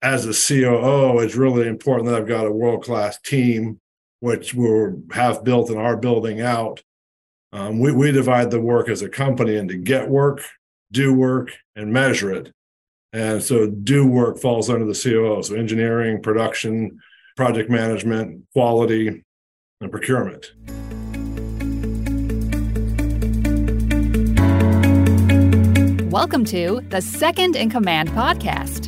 as a COO, it's really important that I've got a world class team, which we have built and are building out. Um, we, we divide the work as a company into get work, do work, and measure it. And so, do work falls under the COO. So, engineering, production, project management, quality, and procurement. Welcome to the Second in Command podcast,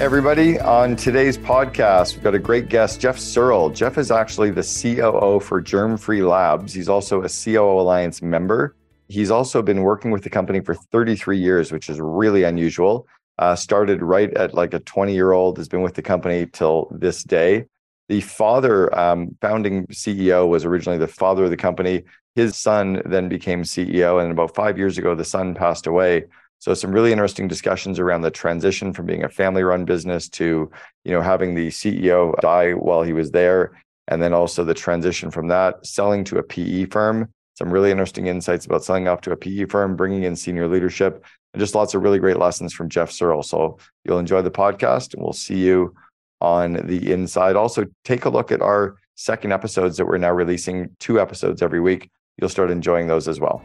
Everybody, on today's podcast, we've got a great guest, Jeff Searle. Jeff is actually the COO for Germ Free Labs. He's also a COO Alliance member. He's also been working with the company for 33 years, which is really unusual. Uh, started right at like a 20 year old, has been with the company till this day. The father, um, founding CEO, was originally the father of the company. His son then became CEO, and about five years ago, the son passed away. So some really interesting discussions around the transition from being a family-run business to, you know, having the CEO die while he was there, and then also the transition from that selling to a PE firm. Some really interesting insights about selling off to a PE firm, bringing in senior leadership, and just lots of really great lessons from Jeff Searle. So you'll enjoy the podcast, and we'll see you on the inside. Also, take a look at our second episodes that we're now releasing two episodes every week. You'll start enjoying those as well.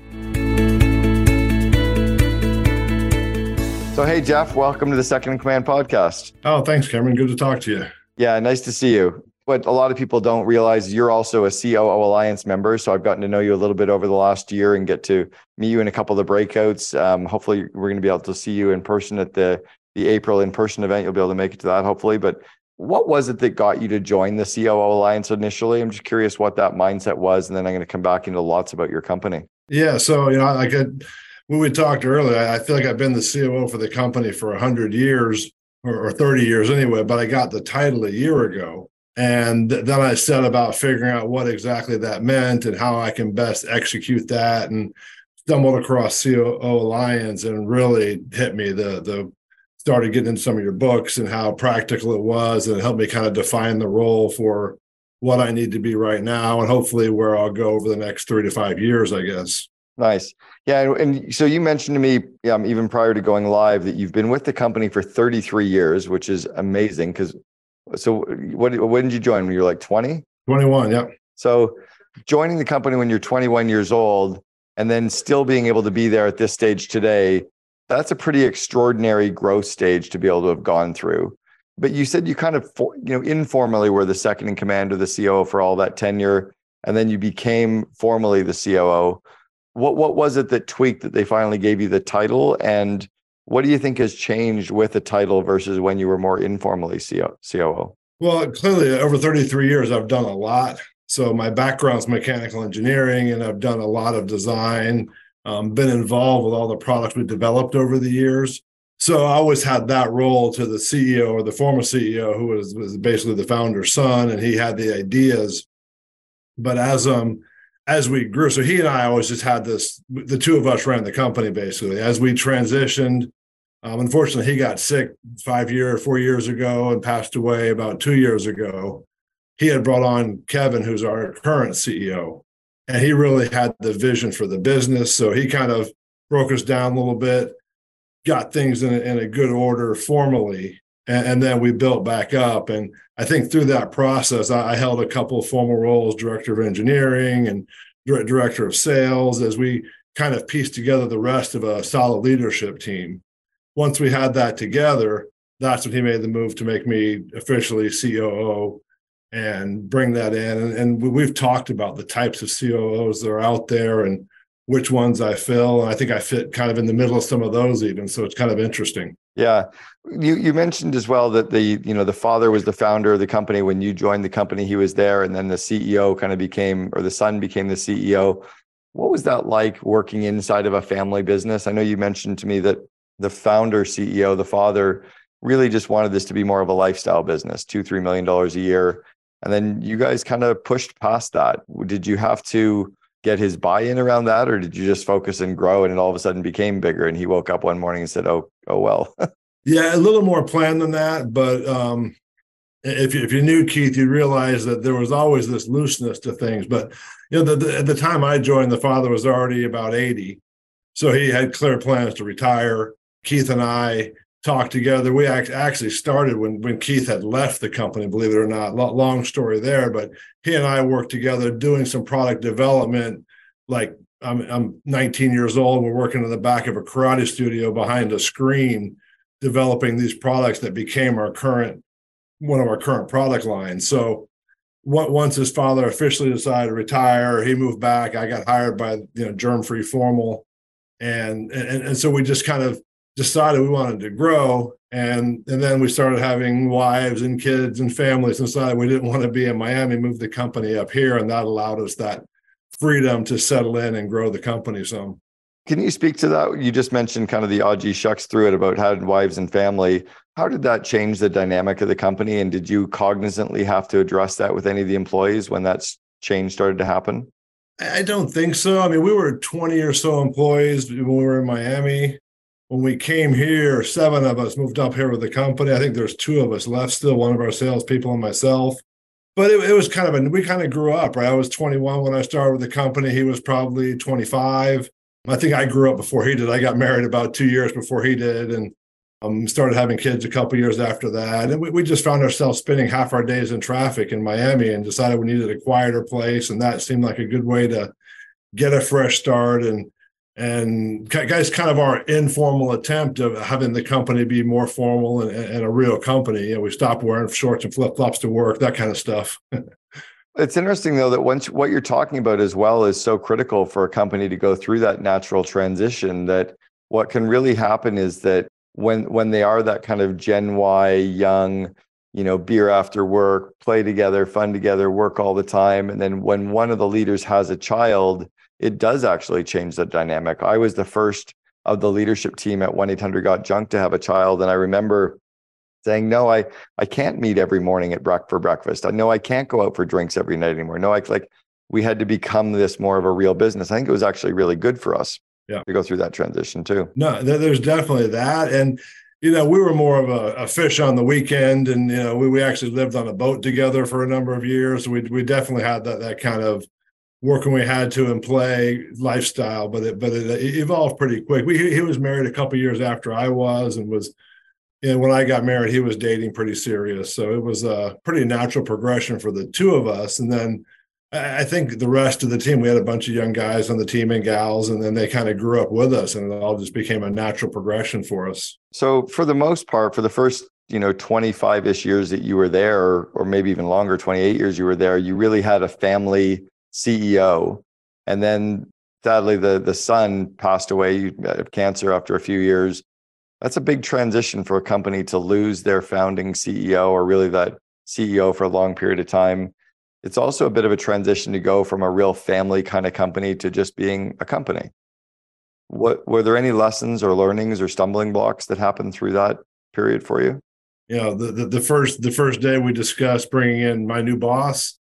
So, hey, Jeff, welcome to the Second in Command podcast. Oh, thanks, Cameron. Good to talk to you. Yeah, nice to see you. What a lot of people don't realize, you're also a COO Alliance member. So, I've gotten to know you a little bit over the last year and get to meet you in a couple of the breakouts. Um, hopefully, we're going to be able to see you in person at the the April in person event. You'll be able to make it to that, hopefully. But what was it that got you to join the COO Alliance initially? I'm just curious what that mindset was, and then I'm going to come back into lots about your company. Yeah, so you know, I could when we talked earlier, I feel like I've been the COO for the company for 100 years or, or 30 years anyway, but I got the title a year ago. And then I set about figuring out what exactly that meant and how I can best execute that and stumbled across COO Alliance and really hit me. The, the, started getting into some of your books and how practical it was and it helped me kind of define the role for what I need to be right now and hopefully where I'll go over the next three to five years, I guess. Nice. Yeah. And so you mentioned to me, um, even prior to going live, that you've been with the company for 33 years, which is amazing. Because, so what, when did you join? When you were like 20? 21. Yep. So joining the company when you're 21 years old and then still being able to be there at this stage today, that's a pretty extraordinary growth stage to be able to have gone through. But you said you kind of, you know, informally were the second in command of the COO for all that tenure, and then you became formally the COO what what was it that tweaked that they finally gave you the title and what do you think has changed with the title versus when you were more informally COO? Well, clearly over 33 years I've done a lot. So my background is mechanical engineering and I've done a lot of design, um, been involved with all the products we developed over the years. So I always had that role to the CEO or the former CEO who was, was basically the founder's son and he had the ideas. But as um as we grew, so he and I always just had this, the two of us ran the company basically. As we transitioned, um, unfortunately, he got sick five years, four years ago and passed away about two years ago. He had brought on Kevin, who's our current CEO, and he really had the vision for the business. So he kind of broke us down a little bit, got things in a, in a good order formally, and, and, then we built back up. And I think through that process, I, I held a couple of formal roles, director of engineering and director of sales, as we kind of pieced together the rest of a solid leadership team. Once we had that together, that's when he made the move to make me officially COO and bring that in. And, and we've talked about the types of COOs that are out there and which ones I fill. And I think I fit kind of in the middle of some of those even. So it's kind of interesting. Yeah. You you mentioned as well that the, you know, the father was the founder of the company. When you joined the company, he was there, and then the CEO kind of became, or the son became the CEO. What was that like working inside of a family business? I know you mentioned to me that the founder CEO, the father, really just wanted this to be more of a lifestyle business, two, three million dollars a year. And then you guys kind of pushed past that. Did you have to get his buy-in around that or did you just focus and grow and it all of a sudden became bigger and he woke up one morning and said oh oh well yeah a little more planned than that but um if you, if you knew Keith, you realize that there was always this looseness to things. But you know, the, the, at the time I joined, the father was already about eighty, so he had clear plans to retire. Keith and I talked together. We actually started when when Keith had left the company. Believe it or not, long story there. But he and I worked together doing some product development. Like I'm I'm 19 years old. We're working in the back of a karate studio behind a screen, developing these products that became our current one of our current product lines. So once his father officially decided to retire, he moved back. I got hired by you know Germ Free Formal, and and and so we just kind of decided we wanted to grow and and then we started having wives and kids and families and decided we didn't want to be in miami moved the company up here and that allowed us that freedom to settle in and grow the company some. Can you speak to that? You just mentioned kind of the og shucks through it about having wives and family. How did that change the dynamic of the company and did you cognizantly have to address that with any of the employees when that change started to happen? I don't think so. I mean, we were 20 or so employees when we were in Miami when we came here, seven of us moved up here with the company. I think there's two of us left still, one of our salespeople and myself. But it, it was kind of a, we kind of grew up, right? I was 21 when I started with the company. He was probably 25. I think I grew up before he did. I got married about two years before he did and um, started having kids a couple years after that. And we, we just found ourselves spending half our days in traffic in Miami and decided we needed a quieter place. And that seemed like a good way to get a fresh start and and guys kind of our informal attempt of having the company be more formal and, and a real company. Know, we stopped wearing shorts and flip-flops to work that kind of stuff. It's interesting though that once what you're talking about as well is so critical for a company to go through that natural transition that what can really happen is that when when they are that kind of gen y young you know beer after work play together fun together work all the time and then when one of the leaders has a child it does actually change the dynamic. I was the first of the leadership team at 1 800 Got Junk to have a child. And I remember saying, no, I, I can't meet every morning at break for breakfast. I know I can't go out for drinks every night anymore. No, I like we had to become this more of a real business. I think it was actually really good for us yeah. to go through that transition too. No, there's definitely that. And, you know, we were more of a, a, fish on the weekend and, you know, we, we actually lived on a boat together for a number of years. We, we definitely had that, that kind of working we had to and play lifestyle, but it but it, it evolved pretty quick. We he was married a couple years after I was, and was and when I got married, he was dating pretty serious. So it was a pretty natural progression for the two of us. And then I think the rest of the team, we had a bunch of young guys on the team and gals, and then they kind of grew up with us, and it all just became a natural progression for us. So for the most part, for the first you know 25 ish years that you were there, or, or maybe even longer, 28 years you were there, you really had a family CEO, and then sadly the the son passed away uh, of cancer after a few years. That's a big transition for a company to lose their founding CEO or really that CEO for a long period of time. It's also a bit of a transition to go from a real family kind of company to just being a company. What were there any lessons or learnings or stumbling blocks that happened through that period for you? Know, the, the, the first the first day we discussed bringing in my new boss,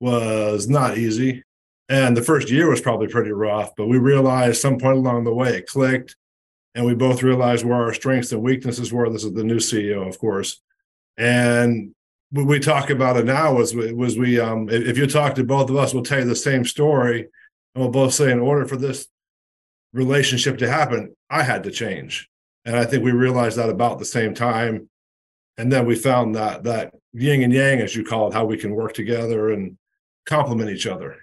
was not easy. And the first year was probably pretty rough, but we realized some point along the way it clicked. And we both realized where our strengths and weaknesses were. This is the new CEO, of course. And what we talk about it now was was we um if you talk to both of us, we'll tell you the same story. And we'll both say, in order for this relationship to happen, I had to change. And I think we realized that about the same time. And then we found that that yin and yang, as you call it, how we can work together and complement each other.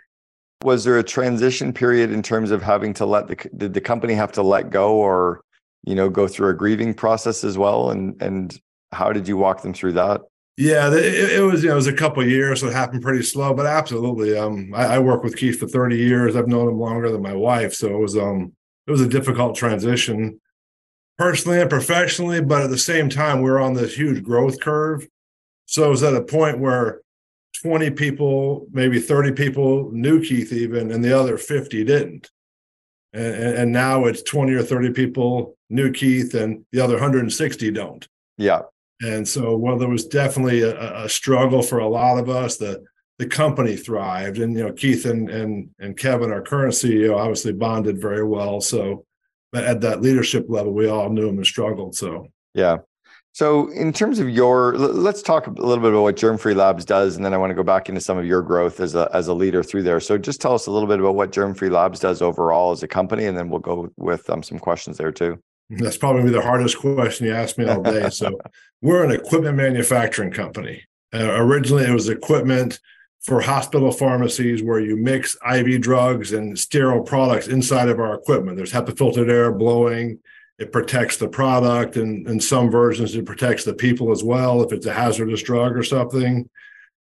Was there a transition period in terms of having to let the did the company have to let go or you know go through a grieving process as well and and how did you walk them through that? Yeah, it, it was you know, it was a couple years, so it happened pretty slow, but absolutely. Um, I, I worked with Keith for 30 years. I've known him longer than my wife, so it was um it was a difficult transition personally and professionally, but at the same time, we are on this huge growth curve. So it was at a point where 20 people, maybe 30 people knew Keith even, and the other 50 didn't. And, and now it's 20 or 30 people knew Keith, and the other 160 don't. Yeah. And so, well, there was definitely a, a struggle for a lot of us. The the company thrived. And you know, Keith and and and Kevin, our current CEO, obviously bonded very well. So but at that leadership level, we all knew him and struggled. So yeah. So, in terms of your, let's talk a little bit about what Germ Free Labs does, and then I want to go back into some of your growth as a as a leader through there. So, just tell us a little bit about what Germ Free Labs does overall as a company, and then we'll go with um, some questions there too. That's probably the hardest question you asked me all day. so, we're an equipment manufacturing company. Uh, originally, it was equipment for hospital pharmacies where you mix IV drugs and sterile products inside of our equipment. There's HEPA filtered air blowing it protects the product and in some versions it protects the people as well if it's a hazardous drug or something.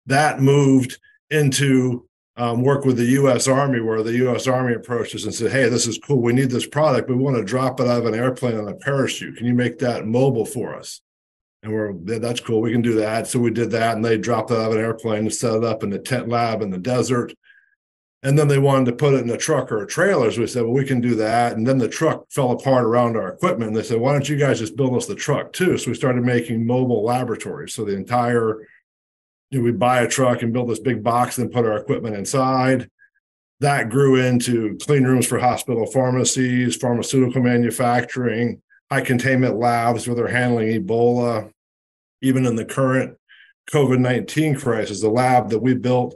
That moved into um, work with the us army where the us army approached us and said hey this is cool. We need this product. We want to drop it out of an airplane on a parachute. Can you make that mobile for us? And we're yeah, that's cool. We can do that. So we did that and they dropped it out of an airplane and set it up in the tent lab in the desert and then they wanted to put it in a truck or a trailer. So we said, well, we can do that. And then the truck fell apart around our equipment. And they said, why don't you guys just build us the truck too? So we started making mobile laboratories. So the entire, you know, we buy a truck and build this big box and put our equipment inside. That grew into clean rooms for hospital pharmacies, pharmaceutical manufacturing, high containment labs where they're handling Ebola. Even in the current COVID 19 crisis, the lab that we built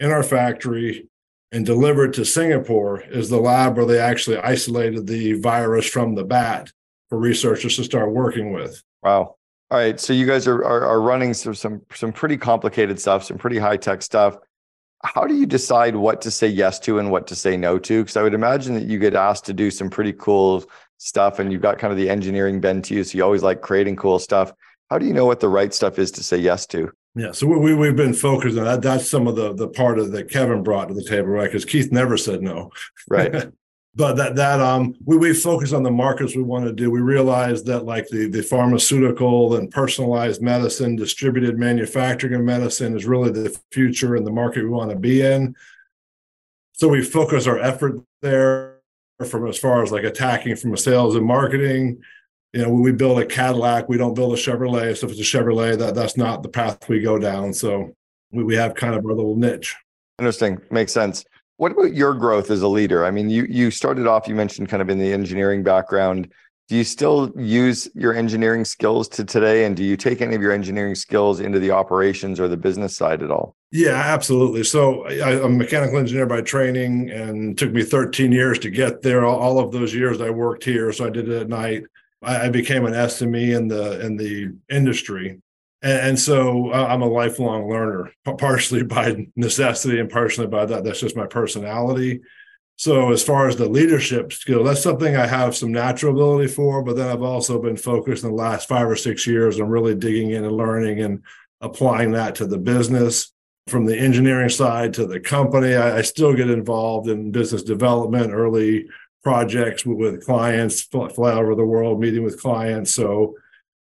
in our factory and delivered to Singapore is the lab where they actually isolated the virus from the bat for researchers to start working with. Wow. All right. So you guys are are, are running some, some some pretty complicated stuff, some pretty high tech stuff. How do you decide what to say yes to and what to say no to? Because I would imagine that you get asked to do some pretty cool stuff, and you've got kind of the engineering bent to you, so you always like creating cool stuff. How do you know what the right stuff is to say yes to? Yeah, so we we've been focused on that. That's some of the the part of that Kevin brought to the table, right? Because Keith never said no, right? but that that um we we focus on the markets we want to do. We realize that like the the pharmaceutical and personalized medicine, distributed manufacturing of medicine is really the future and the market we want to be in. So we focus our effort there from as far as like attacking from a sales and marketing you know, when we build a Cadillac, we don't build a Chevrolet. So if it's a Chevrolet, that that's not the path we go down. So we, we have kind of our little niche. Interesting. Makes sense. What about your growth as a leader? I mean, you you started off, you mentioned kind of in the engineering background. Do you still use your engineering skills to today? And do you take any of your engineering skills into the operations or the business side at all? Yeah, absolutely. So I, am a mechanical engineer by training and took me 13 years to get there. All, all of those years I worked here. So I did it at night. I, became an SME in the in the industry, and, and so I'm a lifelong learner, partially by necessity and partially by that. That's just my personality. So as far as the leadership skill, that's something I have some natural ability for, but then I've also been focused in the last five or six years on really digging in and learning and applying that to the business from the engineering side to the company. I, I still get involved in business development, early projects with, clients, fly, over the world, meeting with clients. So,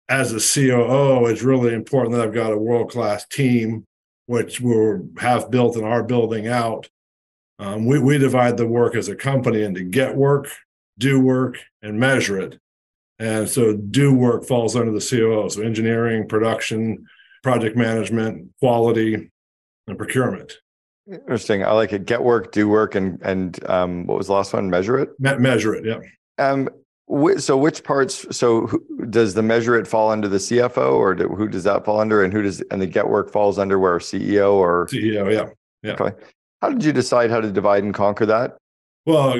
as a COO, it's really important that I've got a world class team, which we have built and are building out. Um, we, we divide the work as a company into get work, do work, and measure it. And so, do work falls under the COO. So, engineering, production, project management, quality, and procurement. Interesting. I like it. Get work, do work, and and um, what was the last one? Measure it. Me- measure it. Yeah. Um. Wh- so which parts? So who, does the measure it fall under the CFO, or do, who does that fall under, and who does and the get work falls under where CEO or CEO? Yeah. Yeah. Okay. How did you decide how to divide and conquer that? Well,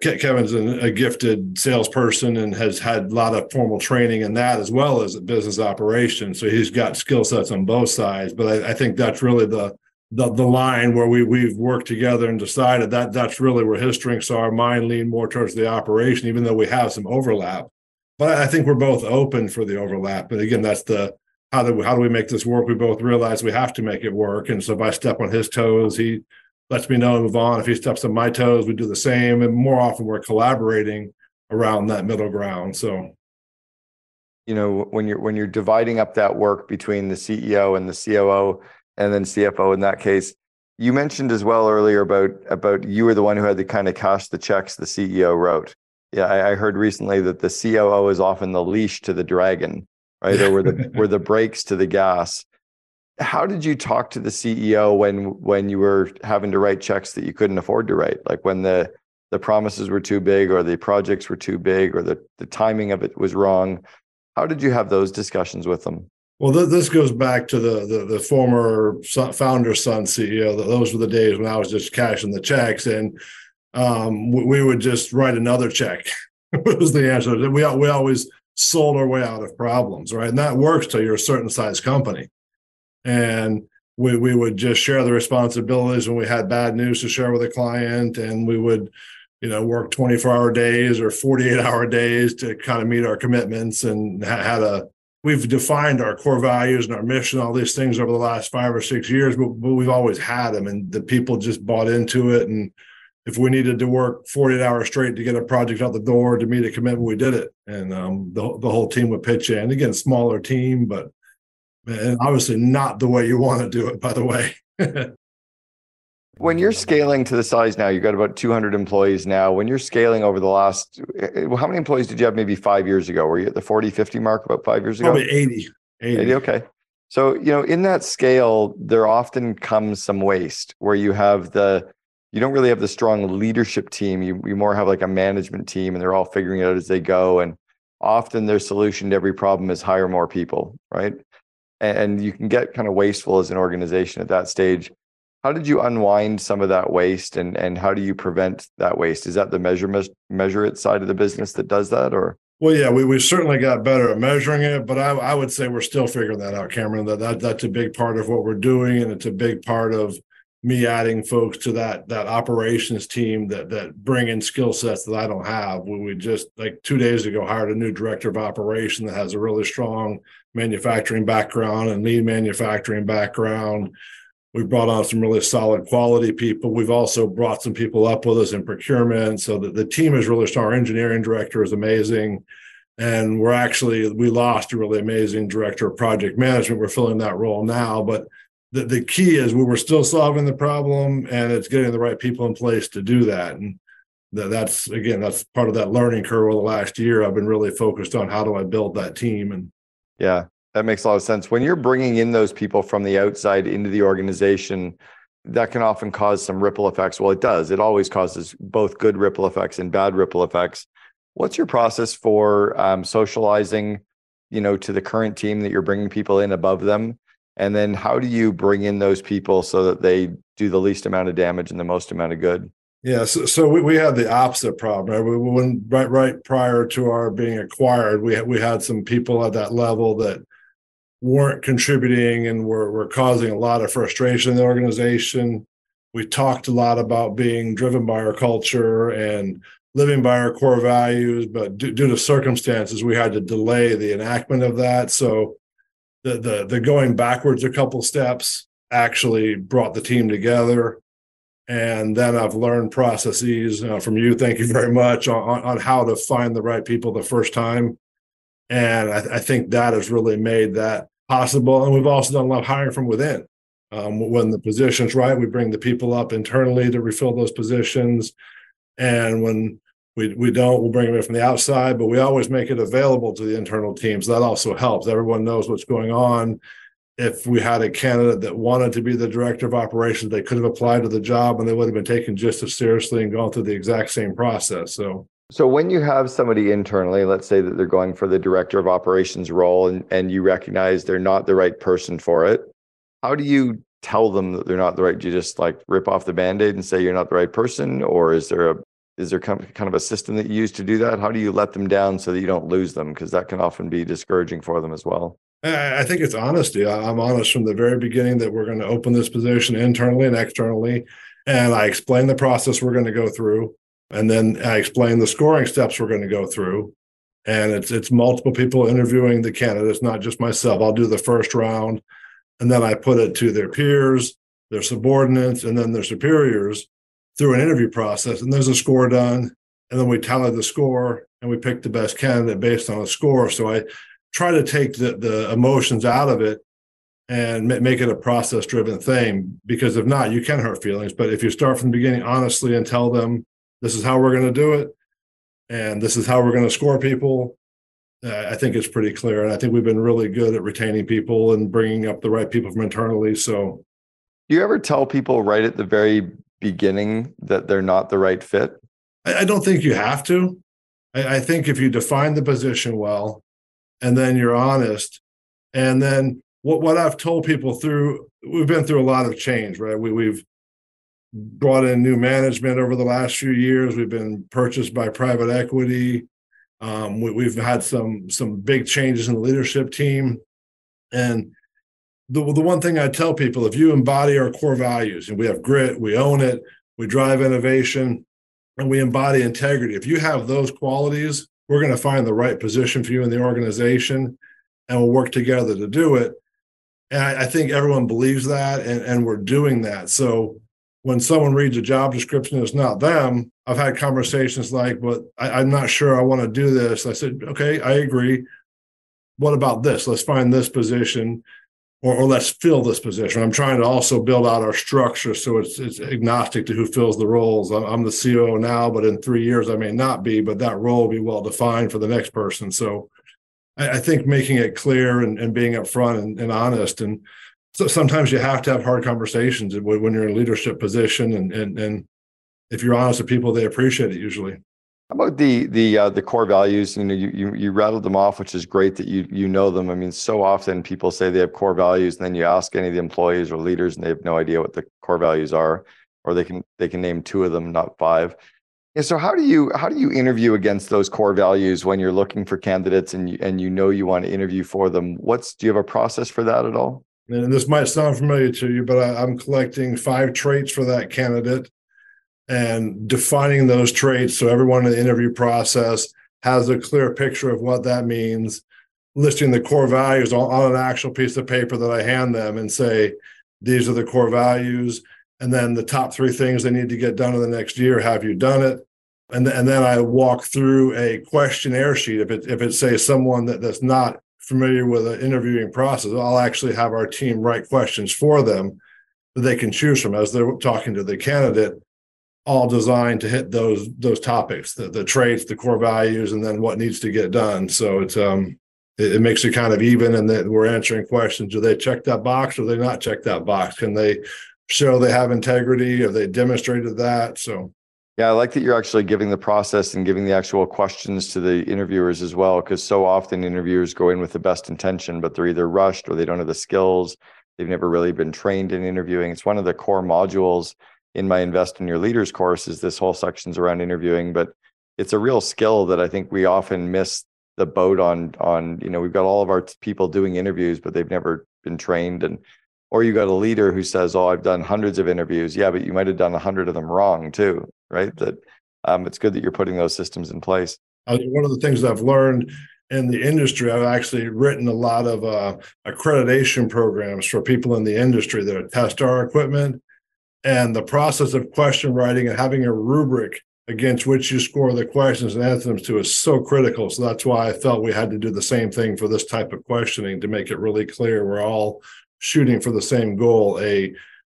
Kevin's a gifted salesperson and has had a lot of formal training in that as well as business operations. So he's got skill sets on both sides. But I, I think that's really the the the line where we we've worked together and decided that that's really where his strengths are. Mine lean more towards the operation, even though we have some overlap. But I think we're both open for the overlap. But again, that's the how do we, how do we make this work? We both realize we have to make it work. And so if I step on his toes, he lets me know and move on. If he steps on my toes, we do the same. And more often we're collaborating around that middle ground. So you know when you're when you're dividing up that work between the CEO and the COO and then CFO in that case. You mentioned as well earlier about about you were the one who had to kind of cash the checks the CEO wrote. Yeah, I, I heard recently that the COO is often the leash to the dragon, right? Or were the were the brakes to the gas. how did you talk to the CEO when when you were having to write checks that you couldn't afford to write? Like when the the promises were too big or the projects were too big or the, the timing of it was wrong. How did you have those discussions with them? Well, th- this goes back to the, the, the former son, founder son CEO. Those were the days when I was just cashing the checks, and um, we, we, would just write another check. was the answer. We we always sold our way out of problems, right? And that works till you're a certain size company. And we we would just share the responsibilities when we had bad news to share with a client, and we would you know work 24 hour days or 48 hour days to kind of meet our commitments and had a we've defined our core values and our mission all these things over the last five or six years but, but we've always had them and the people just bought into it. And if we needed to work 48 hours straight to get a project out the door to meet a commitment we did it. And um, the, the whole team would pitch in. Again smaller team but and obviously not the way you want to do it by the way When you're scaling to the size now, you've got about 200 employees now. When you're scaling over the last, eh, how many employees did you have maybe five years ago? Were you at the 40, 50 mark about five years ago? Probably 80. 80. 80 okay. So, you know, in that scale, there often comes some waste where you have the, you don't really have the strong leadership team. You, you more have like a management team and they're all figuring it out as they go. And often their solution to every problem is hire more people, right? And you can get kind of wasteful as an organization at that stage how did you unwind some of that waste and and how do you prevent that waste is that the measure measure it side of the business that does that or well yeah we, we certainly got better at measuring it but I, I would say we're still figuring that out cameron that, that that's a big part of what we're doing and it's a big part of me adding folks to that that operations team that that bring in skill sets that I don't have. We, we just like two days ago hired a new director of operation that has a really strong manufacturing background and lean manufacturing background. We've brought on some really solid quality people. We've also brought some people up with us in procurement. So that the team is really strong. Our engineering director is amazing. And we're actually, we lost a really amazing director of project management. We're filling that role now. But the, the key is we were still solving the problem and it's getting the right people in place to do that. And that, that's, again, that's part of that learning curve over the last year. I've been really focused on how do I build that team. And yeah, that makes a lot of sense. When you're bringing in those people from the outside into the organization, that can often cause some ripple effects. Well, it does. It always causes both good ripple effects and bad ripple effects. What's your process for um, socializing, you know, to the current team that you're bringing people in above them? And then how do you bring in those people so that they do the least amount of damage and the most amount of good? Yeah, so, so we, we had the opposite problem. Right? We, when right right prior to our being acquired, we we had some people at that level that weren't contributing and were, were causing a lot of frustration in the organization. We talked a lot about being driven by our culture and living by our core values, but due, due to circumstances, we had to delay the enactment of that. So the the the going backwards a couple steps actually brought the team together. And then I've learned processes uh, from you. Thank you very much on, on how to find the right people the first time and I, I, think that has really made that possible. And we've also done a lot of hiring from within. Um, when the position's right, we bring the people up internally to refill those positions. And when we, we don't, we'll bring them in from the outside, but we always make it available to the internal teams. That also helps. Everyone knows what's going on. If we had a candidate that wanted to be the director of operations, they could have applied to the job and they would have been taken just as seriously and gone through the exact same process. So so when you have somebody internally, let's say that they're going for the director of operations role and, and you recognize they're not the right person for it, how do you tell them that they're not the right? Do you just like rip off the band-aid and say you're not the right person? Or is there a is there kind of a system that you use to do that? How do you let them down so that you don't lose them? Because that can often be discouraging for them as well. I think it's honesty. I'm honest from the very beginning that we're going to open this position internally and externally. And I explain the process we're going to go through. And then I explain the scoring steps we're going to go through. And it's it's multiple people interviewing the candidates, not just myself. I'll do the first round, and then I put it to their peers, their subordinates, and then their superiors through an interview process. And there's a score done, and then we tally the score and we pick the best candidate based on a score. So I try to take the the emotions out of it and make it a process driven thing because if not you can hurt feelings but if you start from the beginning honestly and tell them this is how we're going to do it and this is how we're going to score people uh, I think it's pretty clear. And I think we've been really good at retaining people and bringing up the right people from internally. So, do you ever tell people right at the very beginning that they're not the right fit? I, I don't think you have to. I, I think if you define the position well and then you're honest, and then what, what I've told people through, we've been through a lot of change, right? We, we've brought in new management over the last few years. We've been purchased by private equity. Um, we, have had some some big changes in the leadership team, and the the one thing I tell people: if you embody our core values, and we have grit, we own it, we drive innovation, and we embody integrity. If you have those qualities, we're going to find the right position for you in the organization, and we'll work together to do it. And I, I think everyone believes that, and, and we're doing that. So when someone reads a job description it's not them, I've had conversations like, but I, am not sure I want to do this. I said, okay, I agree. What about this? Let's find this position or, or let's fill this position. I'm trying to also build out our structure so it's, it's agnostic to who fills the roles. I'm, I'm the COO now, but in three years I may not be, but that role will be well defined for the next person. So I, I think making it clear and, and being upfront and, and honest and so sometimes you have to have hard conversations when you're in a leadership position and and and if you're honest with people they appreciate it usually. How about the the uh, the core values? You know you, you you rattled them off which is great that you you know them. I mean so often people say they have core values and then you ask any of the employees or leaders and they have no idea what the core values are or they can they can name two of them not five. Yeah, so how do you how do you interview against those core values when you're looking for candidates and you, and you know you want to interview for them? What's do you have a process for that at all and this might sound familiar to you, but I, am collecting five traits for that candidate and defining those traits so everyone in the interview process has a clear picture of what that means, listing the core values on, on an actual piece of paper that I hand them and say, these are the core values. And then the top three things they need to get done in the next year. Have you done it? And, and then I walk through a questionnaire sheet. If it if it says someone that, that's not familiar with the interviewing process, I'll actually have our team write questions for them that they can choose from as they're talking to the candidate, all designed to hit those those topics, the, the traits, the core values, and then what needs to get done. So it's um it, it makes it kind of even and that we're answering questions. Do they check that box or do they not check that box? Can they show they have integrity? Have they demonstrated that? So yeah, I like that you're actually giving the process and giving the actual questions to the interviewers as well, because so often interviewers go in with the best intention, but they're either rushed or they don't have the skills. They've never really been trained in interviewing. It's one of the core modules in my Invest in Your Leaders course is this whole section's around interviewing, but it's a real skill that I think we often miss the boat on on, you know, we've got all of our people doing interviews, but they've never been trained and or you got a leader who says, "Oh, I've done hundreds of interviews." Yeah, but you might have done a hundred of them wrong too, right? That um, it's good that you're putting those systems in place. One of the things I've learned in the industry, I've actually written a lot of uh, accreditation programs for people in the industry that test our equipment, and the process of question writing and having a rubric against which you score the questions and answer them to is so critical. So that's why I felt we had to do the same thing for this type of questioning to make it really clear we're all shooting for the same goal. A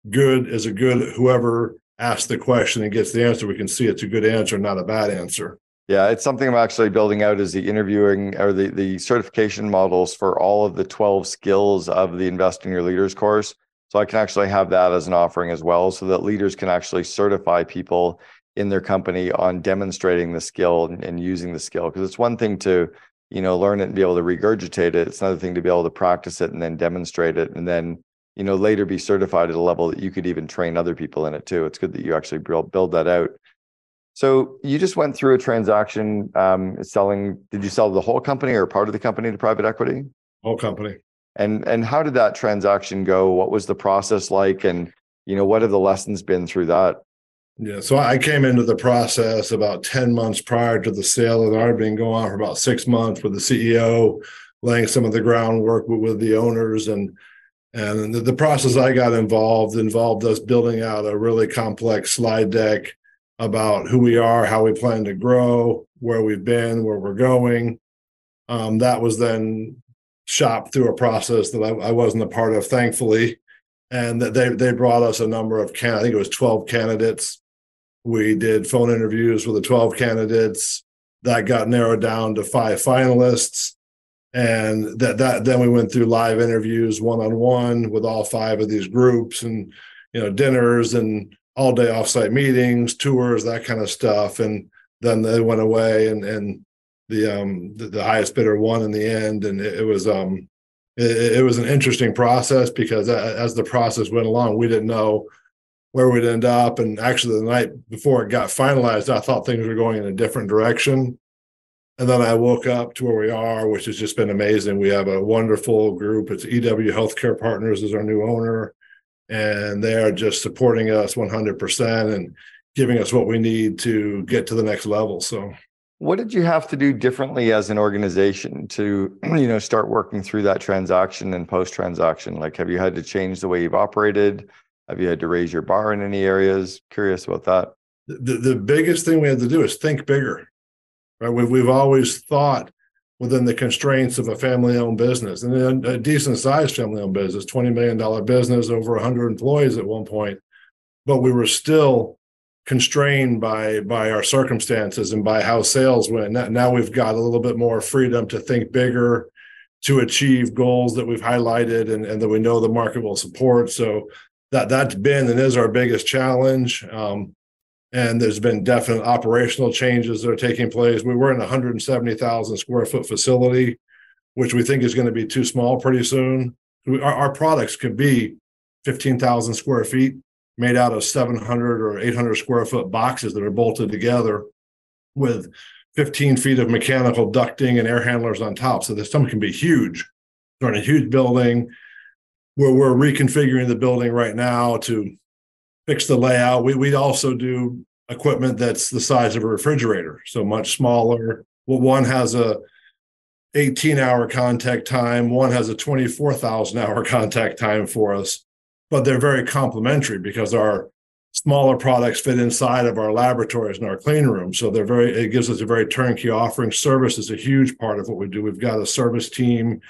good is a good whoever asks the question and gets the answer, we can see it's a good answer, not a bad answer. Yeah, it's something I'm actually building out is the interviewing or the, the certification models for all of the 12 skills of the Invest in Your Leaders course. So I can actually have that as an offering as well, so that leaders can actually certify people in their company on demonstrating the skill and, and using the skill. Because it's one thing to you know learn it and be able to regurgitate it. It's another thing to be able to practice it and then demonstrate it and then you know later be certified at a level that you could even train other people in it too. It's good that you actually build, build that out. So you just went through a transaction um, selling did you sell the whole company or part of the company to private equity? Whole company. And and how did that transaction go? What was the process like? And you know what have the lessons been through that yeah, so I came into the process about 10 months prior to the sale. It had been going on for about six months with the CEO laying some of the groundwork with, with the owners and and the, the, process I got involved involved us building out a really complex slide deck about who we are, how we plan to grow, where we've been, where we're going. Um, that was then shopped through a process that I, I wasn't a part of, thankfully, and that they they brought us a number of can I think it was 12 candidates we did phone interviews with the 12 candidates. that got narrowed down to five finalists and that that then we went through live interviews one on one with all five of these groups and you know dinners and all day offsite meetings tours that kind of stuff and then they went away and and the um the, the highest bidder won in the end and it, it was um it, it, was an interesting process because as the process went along we didn't know where we'd end up and actually the night before it got finalized i thought things were going in a different direction and then I woke up to where we are, which has just been amazing. We have a wonderful group. It's EW Healthcare Partners is our new owner, and they are just supporting us 100% and giving us what we need to get to the next level. So, what did you have to do differently as an organization to, you know, start working through that transaction and post transaction? Like, have you had to change the way you've operated? Have you had to raise your bar in any areas? Curious about that. The, the biggest thing we had to do is think bigger right? We've, we've always thought within the constraints of a family owned business and a decent sized family owned business, $20 million business, over 100 employees at one point. But we were still constrained by by our circumstances and by how sales went. Now we've got a little bit more freedom to think bigger, to achieve goals that we've highlighted and, and that we know the market will support. So that that's been and is our biggest challenge. Um, and there's been definite operational changes that are taking place. We were in a 170,000 square foot facility, which we think is going to be too small pretty soon. We, our, our, products could be 15,000 square feet, made out of 700 or 800 square foot boxes that are bolted together with 15 feet of mechanical ducting and air handlers on top. So this something can be huge. We're in a huge building. We're reconfiguring the building right now to fix the layout. We we also do equipment that's the size of a refrigerator, so much smaller. Well, one has a 18 hour contact time, one has a 24,000 hour contact time for us, but they're very complementary because our smaller products fit inside of our laboratories and our clean room. So they're very, it gives us a very turnkey offering. Service is a huge part of what we do. We've got a service team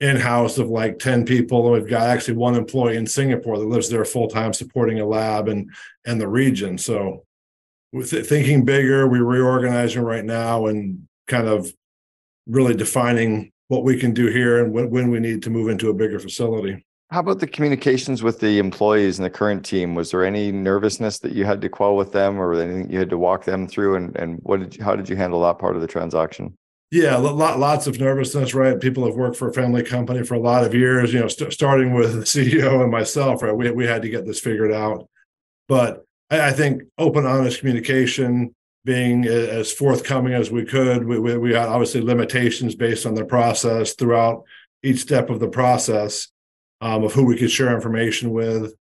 in-house of like 10 people. We've got actually one employee in singapore that lives there full-time supporting a lab and and the region. So with thinking bigger we're reorganizing right now and kind of really defining what we can do here and when, when we need to move into a bigger facility. How about the communications with the employees and the current team? Was there any nervousness that you had to quell with them or anything you had to walk them through? And, and what did you, how did you handle that part of the transaction yeah, lot, lots of nervousness, right? People have worked for a family company for a lot of years, you know, st- starting with the CEO and myself, right? We, we had to get this figured out. But I, I think open, honest communication, being as forthcoming as we could, we, we, we had obviously limitations based on the process throughout each step of the process um, of who we could share information with.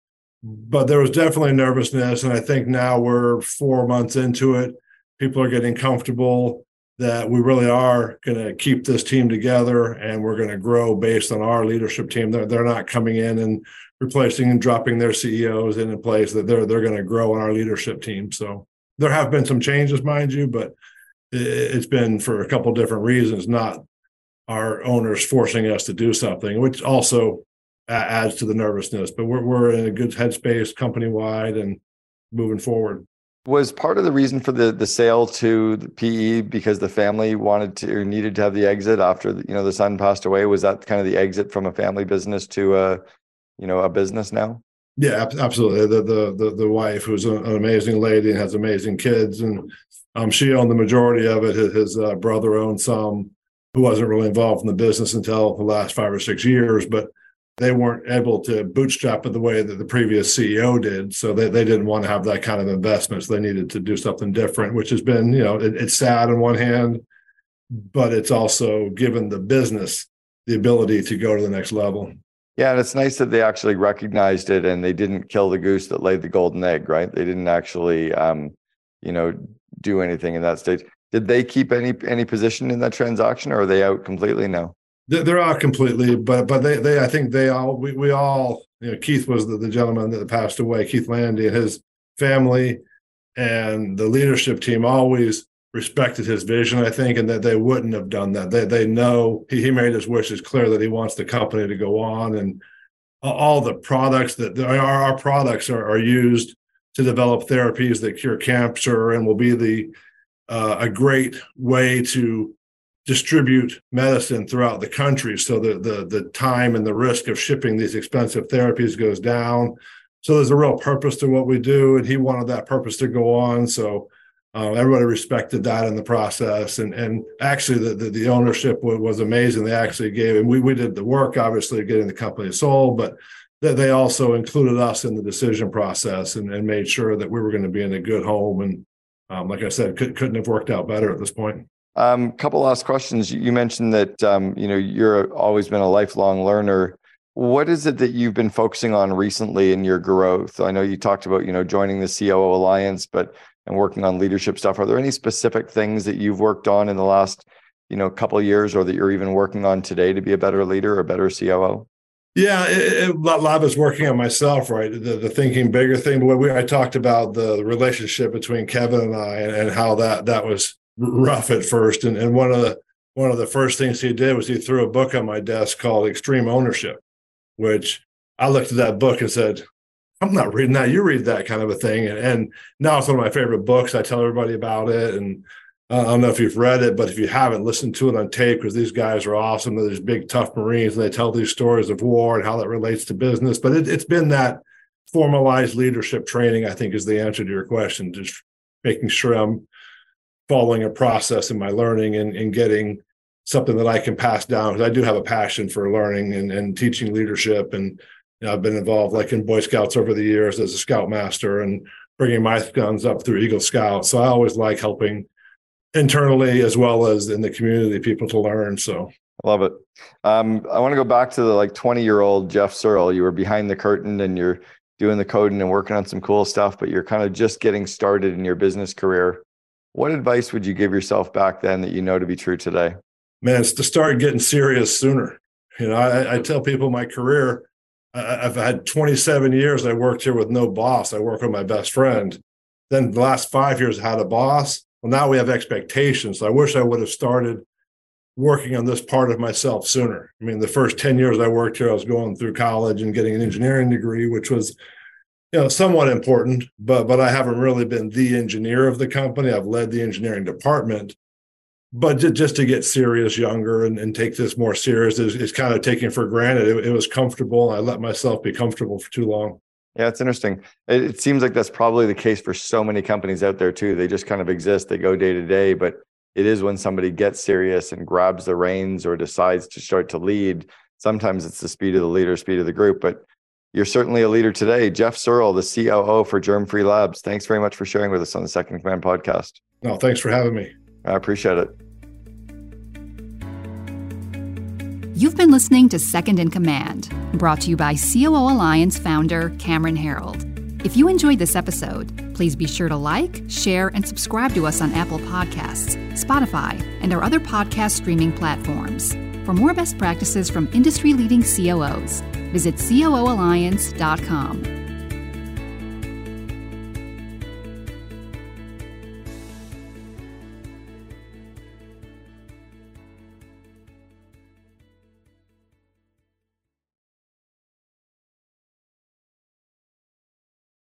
But there was definitely nervousness. And I think now we're four months into it. People are getting comfortable that we really are going to keep this team together and we're going to grow based on our leadership team. They're, they're not coming in and replacing and dropping their CEOs in a place that they're they're going to grow in our leadership team. So there have been some changes, mind you, but it's been for a couple different reasons, not our owners forcing us to do something, which also adds to the nervousness. But we're we're in a good headspace company wide and moving forward was part of the reason for the the sale to the PE because the family wanted to or needed to have the exit after the, you know the son passed away. Was that kind of the exit from a family business to a you know a business now? Yeah, absolutely. The the the, the wife, who's an amazing lady and has amazing kids, and um, she owned the majority of it. His, his uh, brother owned some, who wasn't really involved in the business until the last five or six years, but they weren't able to bootstrap it the way that the previous CEO did. So they, they didn't want to have that kind of investment. So they needed to do something different, which has been, you know, it, it's sad on one hand, but it's also given the business the ability to go to the next level. Yeah, and it's nice that they actually recognized it and they didn't kill the goose that laid the golden egg, right? They didn't actually, um, you know, do anything in that stage. Did they keep any any position in that transaction, or are they out completely now? They're out completely, but but they they I think they all we, we all you know Keith was the, the gentleman that passed away, Keith Landy and his family and the leadership team always respected his vision, I think, and that they wouldn't have done that. They they know he, he made his wishes clear that he wants the company to go on and all the products that our, our products are, are used to develop therapies that cure cancer and will be the uh, a great way to distribute medicine throughout the country. So that the the time and the risk of shipping these expensive therapies goes down. So there's a real purpose to what we do and he wanted that purpose to go on. So uh, everybody respected that in the process. And and actually the the, the ownership was, was, amazing. They actually gave and we we did the work obviously getting the company sold but they also included us in the decision process and, and made sure that we were going to be in a good home. And um, like i said could, couldn't have worked out better at this point um, couple last questions. You mentioned that um, you know you're always been a lifelong learner. What is it that you've been focusing on recently in your growth? I know you talked about you know joining the COO Alliance, but and working on leadership stuff. Are there any specific things that you've worked on in the last you know couple years, or that you're even working on today to be a better leader or better COO? Yeah, it, it, a lot of it's working on myself, right? The, the thinking bigger thing. But we, I talked about the relationship between Kevin and I, and, and how that that was rough at first. And, and one of the one of the first things he did was he threw a book on my desk called Extreme Ownership, which I looked at that book and said, I'm not reading that. You read that kind of a thing. And, and now it's one of my favorite books. I tell everybody about it. And uh, I don't know if you've read it, but if you haven't, listen to it on tape because these guys are awesome. They're these big, tough Marines, and they tell these stories of war and how that relates to business. But it, it's been that formalized leadership training, I think, is the answer to your question. Just making sure I'm following a process in my learning and, and getting something that I can pass down because I do have a passion for learning and, and teaching leadership. And you know, I've been involved like in Boy Scouts over the years as a scoutmaster and bringing my guns up through Eagle Scouts. So I always like helping internally as well as in the community people to learn. So I love it. Um, I want to go back to the like 20 year old Jeff Searle. You were behind the curtain and you're doing the coding and working on some cool stuff, but you're kind of just getting started in your business career. What advice would you give yourself back then that you know to be true today? Man, it's to start getting serious sooner. You know, I, I tell people my career, I, I've had 27 years. I worked here with no boss. I work with my best friend. Then the last five years, I had a boss. Well, now we have expectations. I wish I would have started working on this part of myself sooner. I mean, the first 10 years I worked here, I was going through college and getting an engineering degree, which was you know somewhat important but but i haven't really been the engineer of the company. I've led the engineering department. But just to get serious younger and, and take this more serious is, is kind of taken for granted. It, it was comfortable. I let myself be comfortable for too long. Yeah it's interesting. It, it seems like that's probably the case for so many companies out there too. They just kind of exist. They go day to day but it is when somebody gets serious and grabs the reins or decides to start to lead. Sometimes it's the speed of the leader speed of the group but you're certainly a leader today. Jeff Searle, the COO for Germfree Labs. Thanks very much for sharing with us on the Second Command podcast. No, thanks for having me. I appreciate it. You've been listening to Second in Command, brought to you by COO Alliance founder Cameron Herold. If you enjoyed this episode, please be sure to like, share, and subscribe to us on Apple Podcasts, Spotify, and our other podcast streaming platforms. For more best practices from industry leading COOs, visit COOalliance.com.